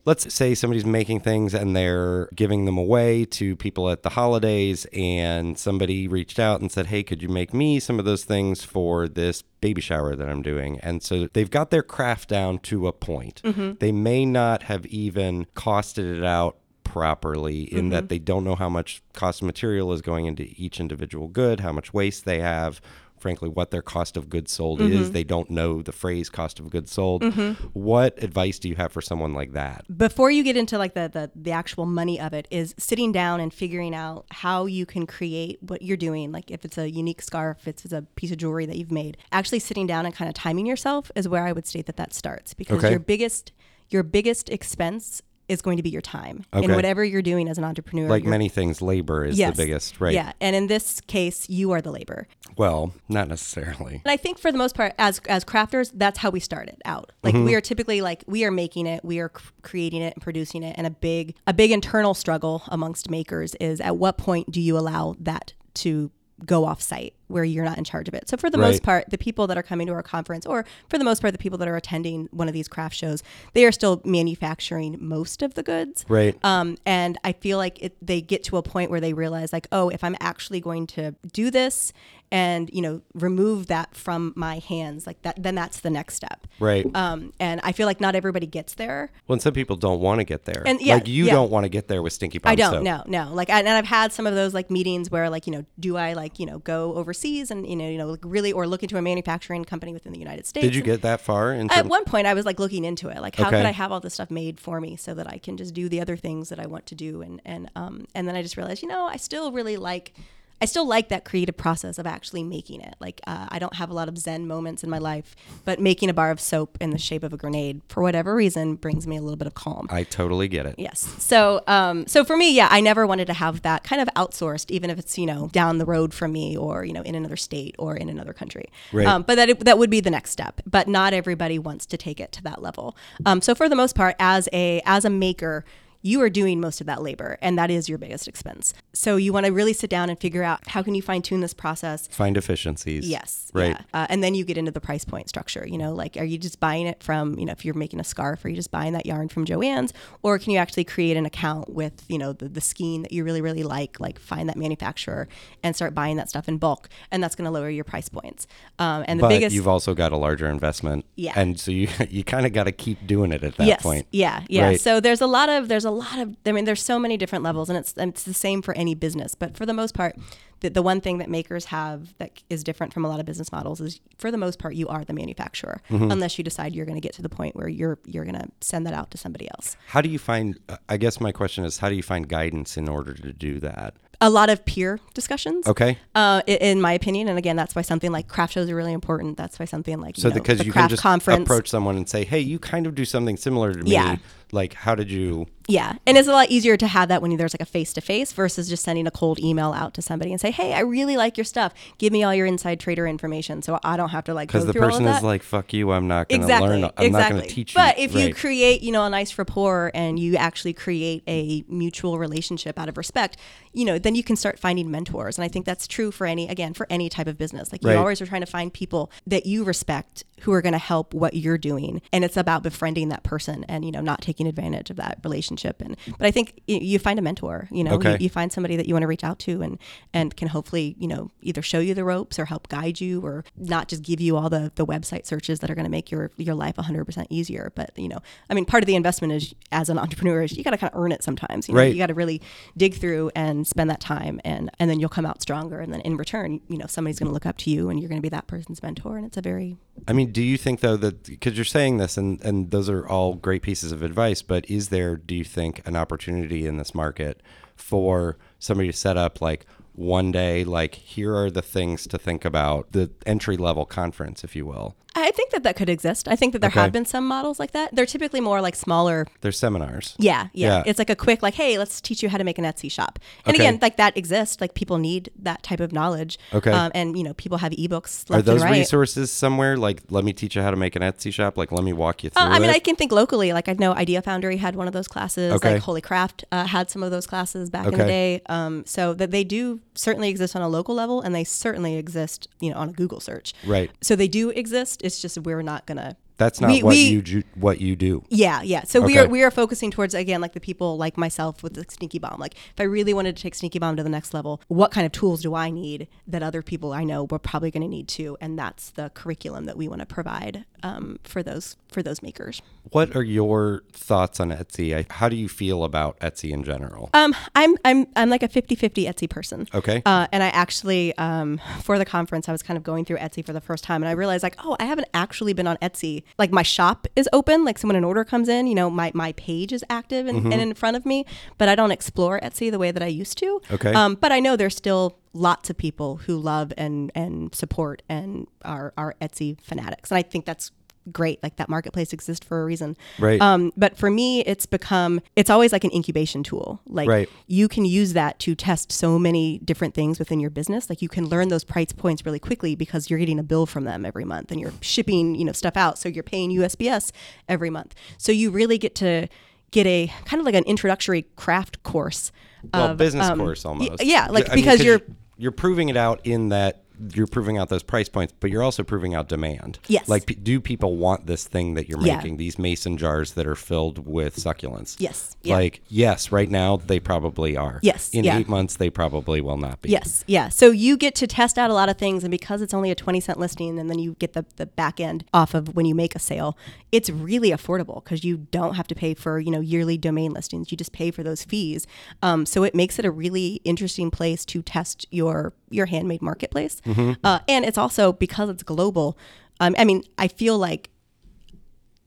let's say somebody's making things and they're giving them away to people at the holidays and somebody reached out and said, "Hey, could you make me some of those things for this baby shower that I'm doing?" And so they've got their craft down to a point. Mm-hmm. They may not have even costed it out properly in that mm-hmm. they don't know how much cost of material is going into each individual good, how much waste they have, frankly what their cost of goods sold is. Mm-hmm. They don't know the phrase cost of goods sold. Mm-hmm. What advice do you have for someone like that? before you get into like the, the the actual money of it is sitting down and figuring out how you can create what you're doing like if it's a unique scarf if it's a piece of jewelry that you've made actually sitting down and kind of timing yourself is where i would state that that starts because Okay. your biggest your biggest expense is going to be your time Okay. in whatever you're doing as an entrepreneur Like many things, labor is Yes. the biggest, right? yeah and in this case you are the labor Well, not necessarily. and I think for the most part, as as crafters, that's how we started out. Like we mm-hmm. are typically like we are making it, we are creating it and producing it, and a big a big internal struggle amongst makers is at what point do you allow that to go off site where you're not in charge of it. So for the Right. most part, the people that are coming to our conference, or for the most part, the people that are attending one of these craft shows, they are still manufacturing most of the goods. Right. Um, and I feel like it, they get to a point where they realize, like, oh, if I'm actually going to do this and you know remove that from my hands, like that, then that's the next step. Right. Um, and I feel like not everybody gets there. well, and some people don't want to get there. And yeah, like you yeah. don't want to get there with Stinky Bomb I don't soap. no no like and I've had some of those like meetings where like you know do I like you know go overseas and you know you know like really or look into a manufacturing company within the United States. Did you get that far? At one point, I was like looking into it, like how Okay. could I have all this stuff made for me so that I can just do the other things that I want to do, and and um and then I just realized, you know, I still really like. I still like that creative process of actually making it. Like uh, I don't have a lot of Zen moments in my life, but making a bar of soap in the shape of a grenade, for whatever reason, brings me a little bit of calm. I totally get it. Yes. So, um, so for me, yeah, I never wanted to have that kind of outsourced, even if it's you know down the road from me, or you know in another state or in another country. Right. Um, but that it, that would be the next step. But not everybody wants to take it to that level. Um, so for the most part, as a as a maker. You are doing most of that labor, and that is your biggest expense. So you want to really sit down and figure out how can you fine tune this process, Find efficiencies. Yes. Right. Yeah. Uh, and then you get into the price point structure. You know, like, are you just buying it from, you know, if you're making a scarf, are you just buying that yarn from Joanne's? Or can you actually create an account with, you know, the, the skein that you really, really like, like find that manufacturer and start buying that stuff in bulk? And that's going to lower your price points. Um, and the But biggest. you've also got a larger investment. Yeah. And so you you kind of got to keep doing it at that yes. point. Yeah, yeah. Right. So there's a lot of there's a lot of I mean there's so many different levels and it's and it's the same for any business, but for the most part the, the one thing that makers have that is different from a lot of business models is for the most part you are the manufacturer Mm-hmm. unless you decide you're going to get to the point where you're you're going to send that out to somebody else. How do you find? I guess my question is, how do you find guidance in order to do that? A lot of peer discussions. Okay. Uh, in my opinion, and again, that's why something like craft shows are really important. That's why something like you So know, because the you can just conference. approach someone and say, "Hey, you kind of do something similar to me. Yeah. Like how did you Yeah, and it's a lot easier to have that when there's like a face to face versus just sending a cold email out to somebody and say, "Hey, I really like your stuff. Give me all your inside trader information, so I don't have to like go because the person is like fuck you i'm not gonna exactly, learn i'm exactly. not gonna teach you but if you create, you know, a nice rapport and you actually create a mutual relationship out of respect, you know, then you can start finding mentors. And I think that's true for any, again, for any type of business. Like you always are trying to find people that you respect who are going to help what you're doing, and it's about befriending that person and you know not taking advantage of that relationship. And but I think you find a mentor. You know, Okay. you, you find somebody that you want to reach out to and and can hopefully you know either show you the ropes or help guide you or not just give you all the the website searches that are going to make your your life 100% easier but you know i mean part of the investment is as an entrepreneur is you got to kind of earn it sometimes you know Right. you got to really dig through and spend that time and and then you'll come out stronger and then in return you know somebody's going to look up to you and you're going to be that person's mentor and it's a very I mean, do you think though that because you're saying this and and those are all great pieces of advice, but is there do you think an opportunity in this market for somebody to set up like one day like here are the things to think about the entry level conference if you will i think that that could exist i think that there Okay. have been some models like that they're typically more like smaller there's seminars Yeah, yeah, Yeah. It's like a quick, like, hey, let's teach you how to make an Etsy shop. And Okay. again, like that exists. Like people need that type of knowledge. Okay. Um, and you know, people have ebooks are those right. resources somewhere like let me teach you how to make an etsy shop like let me walk you through Uh, I mean, it I can think locally. Like I know Idea Foundry had one of those classes. Okay. Like Wholly Craft uh, had some of those classes back in the day. Um, so that they do certainly exist on a local level, and they certainly exist, you know, on a Google search. right So they do exist. It's just we're not gonna. that's not We- what we- you ju- what you do Yeah, yeah. So we are we are focusing towards again like the people like myself with the Stinky Bomb. Like if I really wanted to take Stinky Bomb to the next level, what kind of tools do I need that other people I know we're probably going to need to? And that's the curriculum that we want to provide um, for those for those makers. what are your thoughts on etsy I, how do you feel about etsy in general Um, I'm I'm I'm like a 50-50 Etsy person. okay Uh, and I actually, um, for the conference, I was kind of going through Etsy for the first time, and I realized like, oh, I haven't actually been on Etsy. Like my shop is open, like someone an order comes in, you know, my my page is active and, Mm-hmm. and in front of me, but I don't explore Etsy the way that I used to. Okay. Um, but I know there's still lots of people who love and and support and are are Etsy fanatics, and I think that's great like that marketplace exists for a reason Right. um but for me it's become it's always like an incubation tool like Right. you can use that to test so many different things within your business. Like you can learn those price points really quickly because you're getting a bill from them every month and you're shipping, you know, stuff out. So you're paying USPS every month. So you really get to get a kind of like an introductory craft course. Well of, business um, course y- almost. yeah, like I mean, because you're you're proving it out in that you're proving out those price points but you're also proving out demand Yes. like p- do people want this thing that you're Yeah. making these mason jars that are filled with succulents Yes, yeah. like yes right now they probably are Yes, in yeah. eight months they probably will not be Yes, yeah. So you get to test out a lot of things, and because it's only a 20 cent listing, and then you get the, the back end off of when you make a sale, it's really affordable because you don't have to pay for, you know, yearly domain listings. You just pay for those fees. Um, so it makes it a really interesting place to test your your handmade marketplace. Uh, and it's also because it's global. Um, I mean, I feel like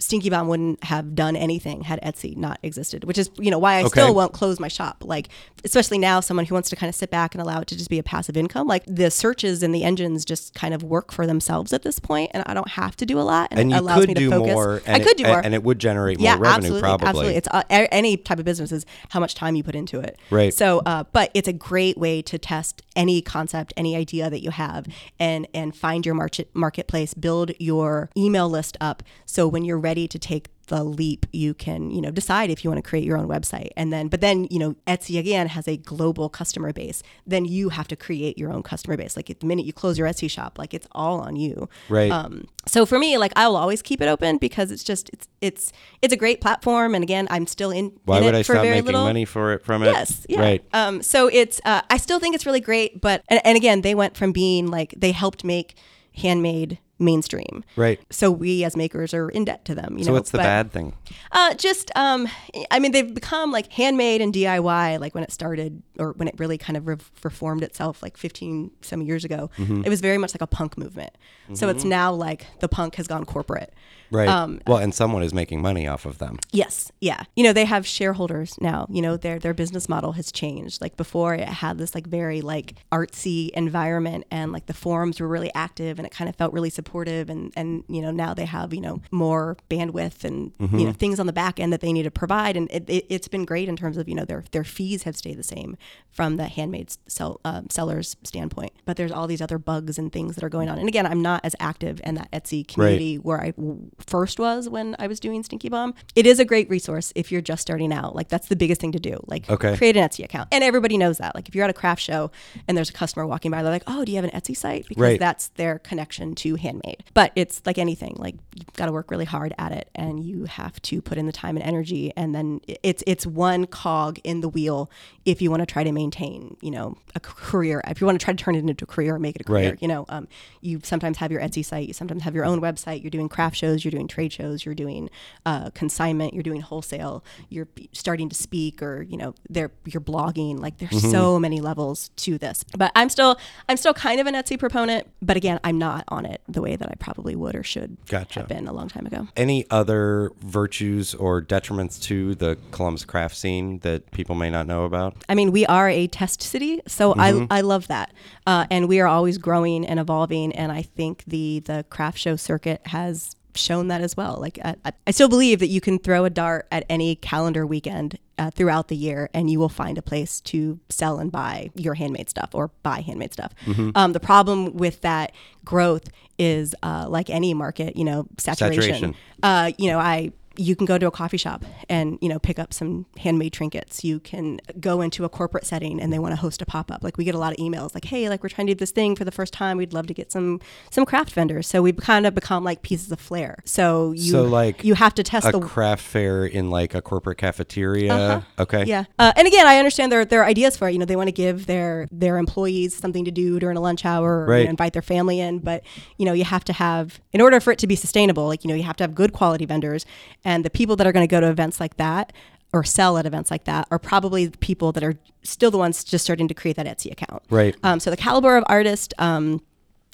Stinky Bomb wouldn't have done anything had Etsy not existed, which is you know why I Okay. still won't close my shop. Like especially now, someone who wants to kind of sit back and allow it to just be a passive income. Like the searches and the engines just kind of work for themselves at this point, and I don't have to do a lot, and, and it you allows could me to do focus. more I and could do more. and it would generate more yeah, revenue absolutely, probably absolutely. It's uh, any type of business is how much time you put into it. Right. So, uh, but it's a great way to test any concept, any idea that you have, and and find your market marketplace, build your email list up. So when you're ready to take the leap, you can you know decide if you want to create your own website, and then but then you know Etsy again has a global customer base. Then you have to create your own customer base. Like the minute you close your Etsy shop, like it's all on you. Right. Um, so for me, like I will always keep it open because it's just it's it's it's a great platform, and again, I'm still in. why in would i for stop making little. money for it from it Yes, yeah. right Um, so it's uh, I still think it's really great, but and, and again, they went from being like they helped make handmade mainstream. right So we as makers are in debt to them. You so know, what's the but- bad thing uh, just, um, I mean, they've become like handmade and DIY, like when it started or when it really kind of re- reformed itself like 15 some years ago. Mm-hmm. It was very much like a punk movement. So it's now like the punk has gone corporate. right Um, well and someone is making money off of them Yes, yeah. You know, they have shareholders now. You know, their their business model has changed. Like before it had this like very like artsy environment and like the forums were really active and it kind of felt really supportive supportive and and you know now they have you know more bandwidth and you know things on the back end that they need to provide. And it, it, it's been great in terms of you know their their fees have stayed the same from the handmade sell, uh, sellers standpoint. But there's all these other bugs and things that are going on. And again i'm not as active in that etsy community where i w- first was when i was doing stinky bomb. It is a great resource if you're just starting out. Like that's the biggest thing to do. Like Okay. create an etsy account. And everybody knows that. Like if you're at a craft show and there's a customer walking by they're like oh do you have an etsy site? Because Right. that's their connection to handmade but it's like anything like you've got to work really hard at it and you have to put in the time and energy and then it's it's one cog in the wheel if you want to try to maintain you know a career if you want to try to turn it into a career or make it a career Right. you know um, you sometimes have your etsy site you sometimes have your own website you're doing craft shows you're doing trade shows you're doing uh, consignment you're doing wholesale you're starting to speak or you know they're you're blogging like there's Mm-hmm. so many levels to this but i'm still i'm still kind of an etsy proponent but again i'm not on it the way that i probably would or should Gotcha. have been a long time ago Any other virtues or detriments to the Columbus craft scene that people may not know about? I mean, we are a test city, so Mm-hmm. I I love that, uh, and we are always growing and evolving. And I think the the craft show circuit has shown that as well. Like I, I- I still believe that you can throw a dart at any calendar weekend uh, throughout the year, and you will find a place to sell and buy your handmade stuff or buy handmade stuff. Mm-hmm. Um, the problem with that growth is uh, like any market, you know, saturation. Saturation. Uh, you know, I you can go to a coffee shop and you know pick up some handmade trinkets you can go into a corporate setting and they want to host a pop-up like we get a lot of emails like hey like we're trying to do this thing for the first time we'd love to get some some craft vendors so we've kind of become like pieces of flair so you So, like, you have to test A the craft fair in like a corporate cafeteria. Uh-huh. Okay. yeah, uh, and again, I understand their their ideas for it. You know, they want to give their their employees something to do during a lunch hour, or you know, invite their family in. But you know, you have to have in order for it to be sustainable. Like you know, you have to have good quality vendors, and the people that are going to go to events like that or sell at events like that are probably the people that are still the ones just starting to create that Etsy account. Right. Um, so the caliber of artist. Um,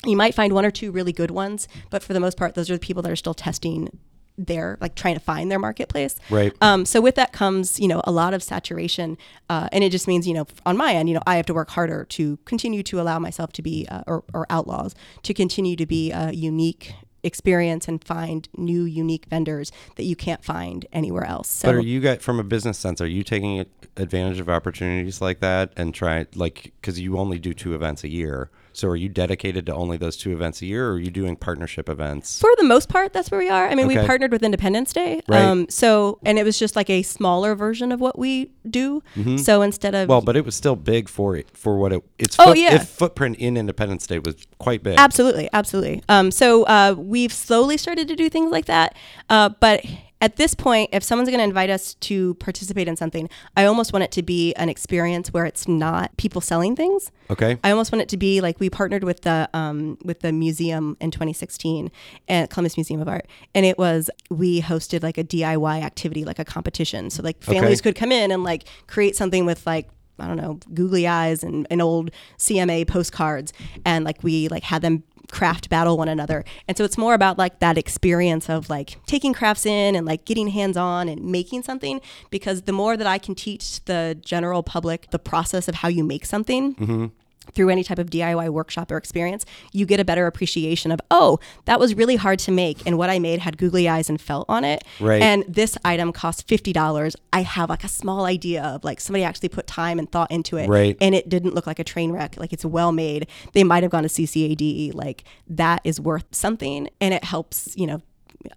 you might find one or two really good ones, but for the most part, those are the people that are still testing their like trying to find their marketplace. Right. Um, so with that comes, you know, a lot of saturation, uh, and it just means, you know, on my end, you know, I have to work harder to continue to allow myself to be, uh, or, or outlaws to continue to be a unique experience and find new unique vendors that you can't find anywhere else. So But are you guys, from a business sense, are you taking advantage of opportunities like that and try like because you only do two events a year? So are you dedicated to only those two events a year, or are you doing partnership events? for the most part, that's where we are. I mean, we partnered with Independence Day. Right. Um, so, and it was just like a smaller version of what we do. So instead of Mm-hmm. Well, but it was still big for it for what it its Oh, foot, yeah. its footprint in Independence Day was quite big. Absolutely, absolutely. Um, so uh, we've slowly started to do things like that, uh, but at this point, if someone's going to invite us to participate in something, I almost want it to be an experience where it's not people selling things. Okay. I almost want it to be like we partnered with the um, with the museum in 2016 at Columbus Museum of Art, and it was we hosted like a DIY activity, like a competition. So like families Okay. could come in and like create something with like I don't know googly eyes and, and old CMA postcards, and like we like had them craft battle one another. And so it's more about like that experience of like taking crafts in and like getting hands on and making something because the more that i can teach the general public the process of how you make something mm-hmm. Through any type of DIY workshop or experience, you get a better appreciation of, oh, that was really hard to make. And what I made had googly eyes and felt on it. Right. And this item cost $50. I have like a small idea of like somebody actually put time and thought into it. Right. And it didn't look like a train wreck. Like it's well made. They might have gone to CCAD. Like that is worth something. And it helps, you know,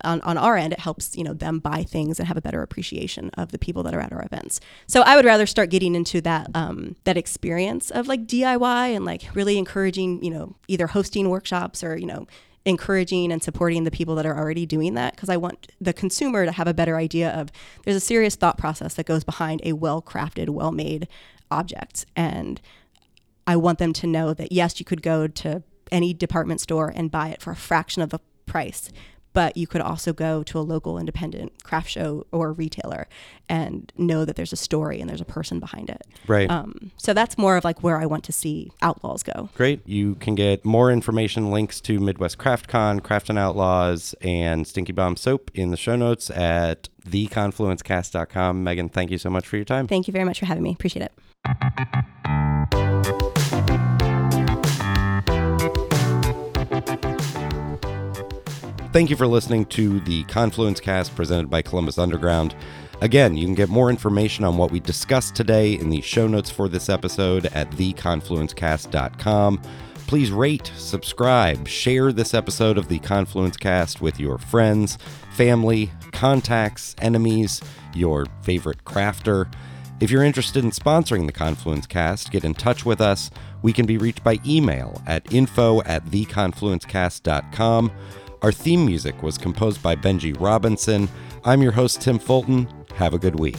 on, on our end, it helps you know them buy things and have a better appreciation of the people that are at our events. So I would rather start getting into that um, that experience of like DIY and like really encouraging you know either hosting workshops or you know encouraging and supporting the people that are already doing that. Because I want the consumer to have a better idea of there's a serious thought process that goes behind a well crafted, well made object. And I want them to know that yes, you could go to any department store and buy it for a fraction of the price, but you could also go to a local independent craft show or retailer and know that there's a story and there's a person behind it. Right. Um, so that's more of like where I want to see Outlaws go. Great. You can get more information, links to Midwest Craft Con, Craft and Outlaws, and Stinky Bomb Soap in the show notes at theconfluencecast.com. Megan, thank you so much for your time. Thank you very much for having me. Appreciate it. Thank you for listening to the Confluence Cast presented by Columbus Underground. Again, you can get more information on what we discussed today in the show notes for this episode at theconfluencecast.com. Please rate, subscribe, share this episode of the Confluence Cast with your friends, family, contacts, enemies, your favorite crafter. If you're interested in sponsoring the Confluence Cast, get in touch with us. We can be reached by email at info at theconfluencecast.com. Our theme music was composed by Benji Robinson. I'm your host, Tim Fulton. Have a good week.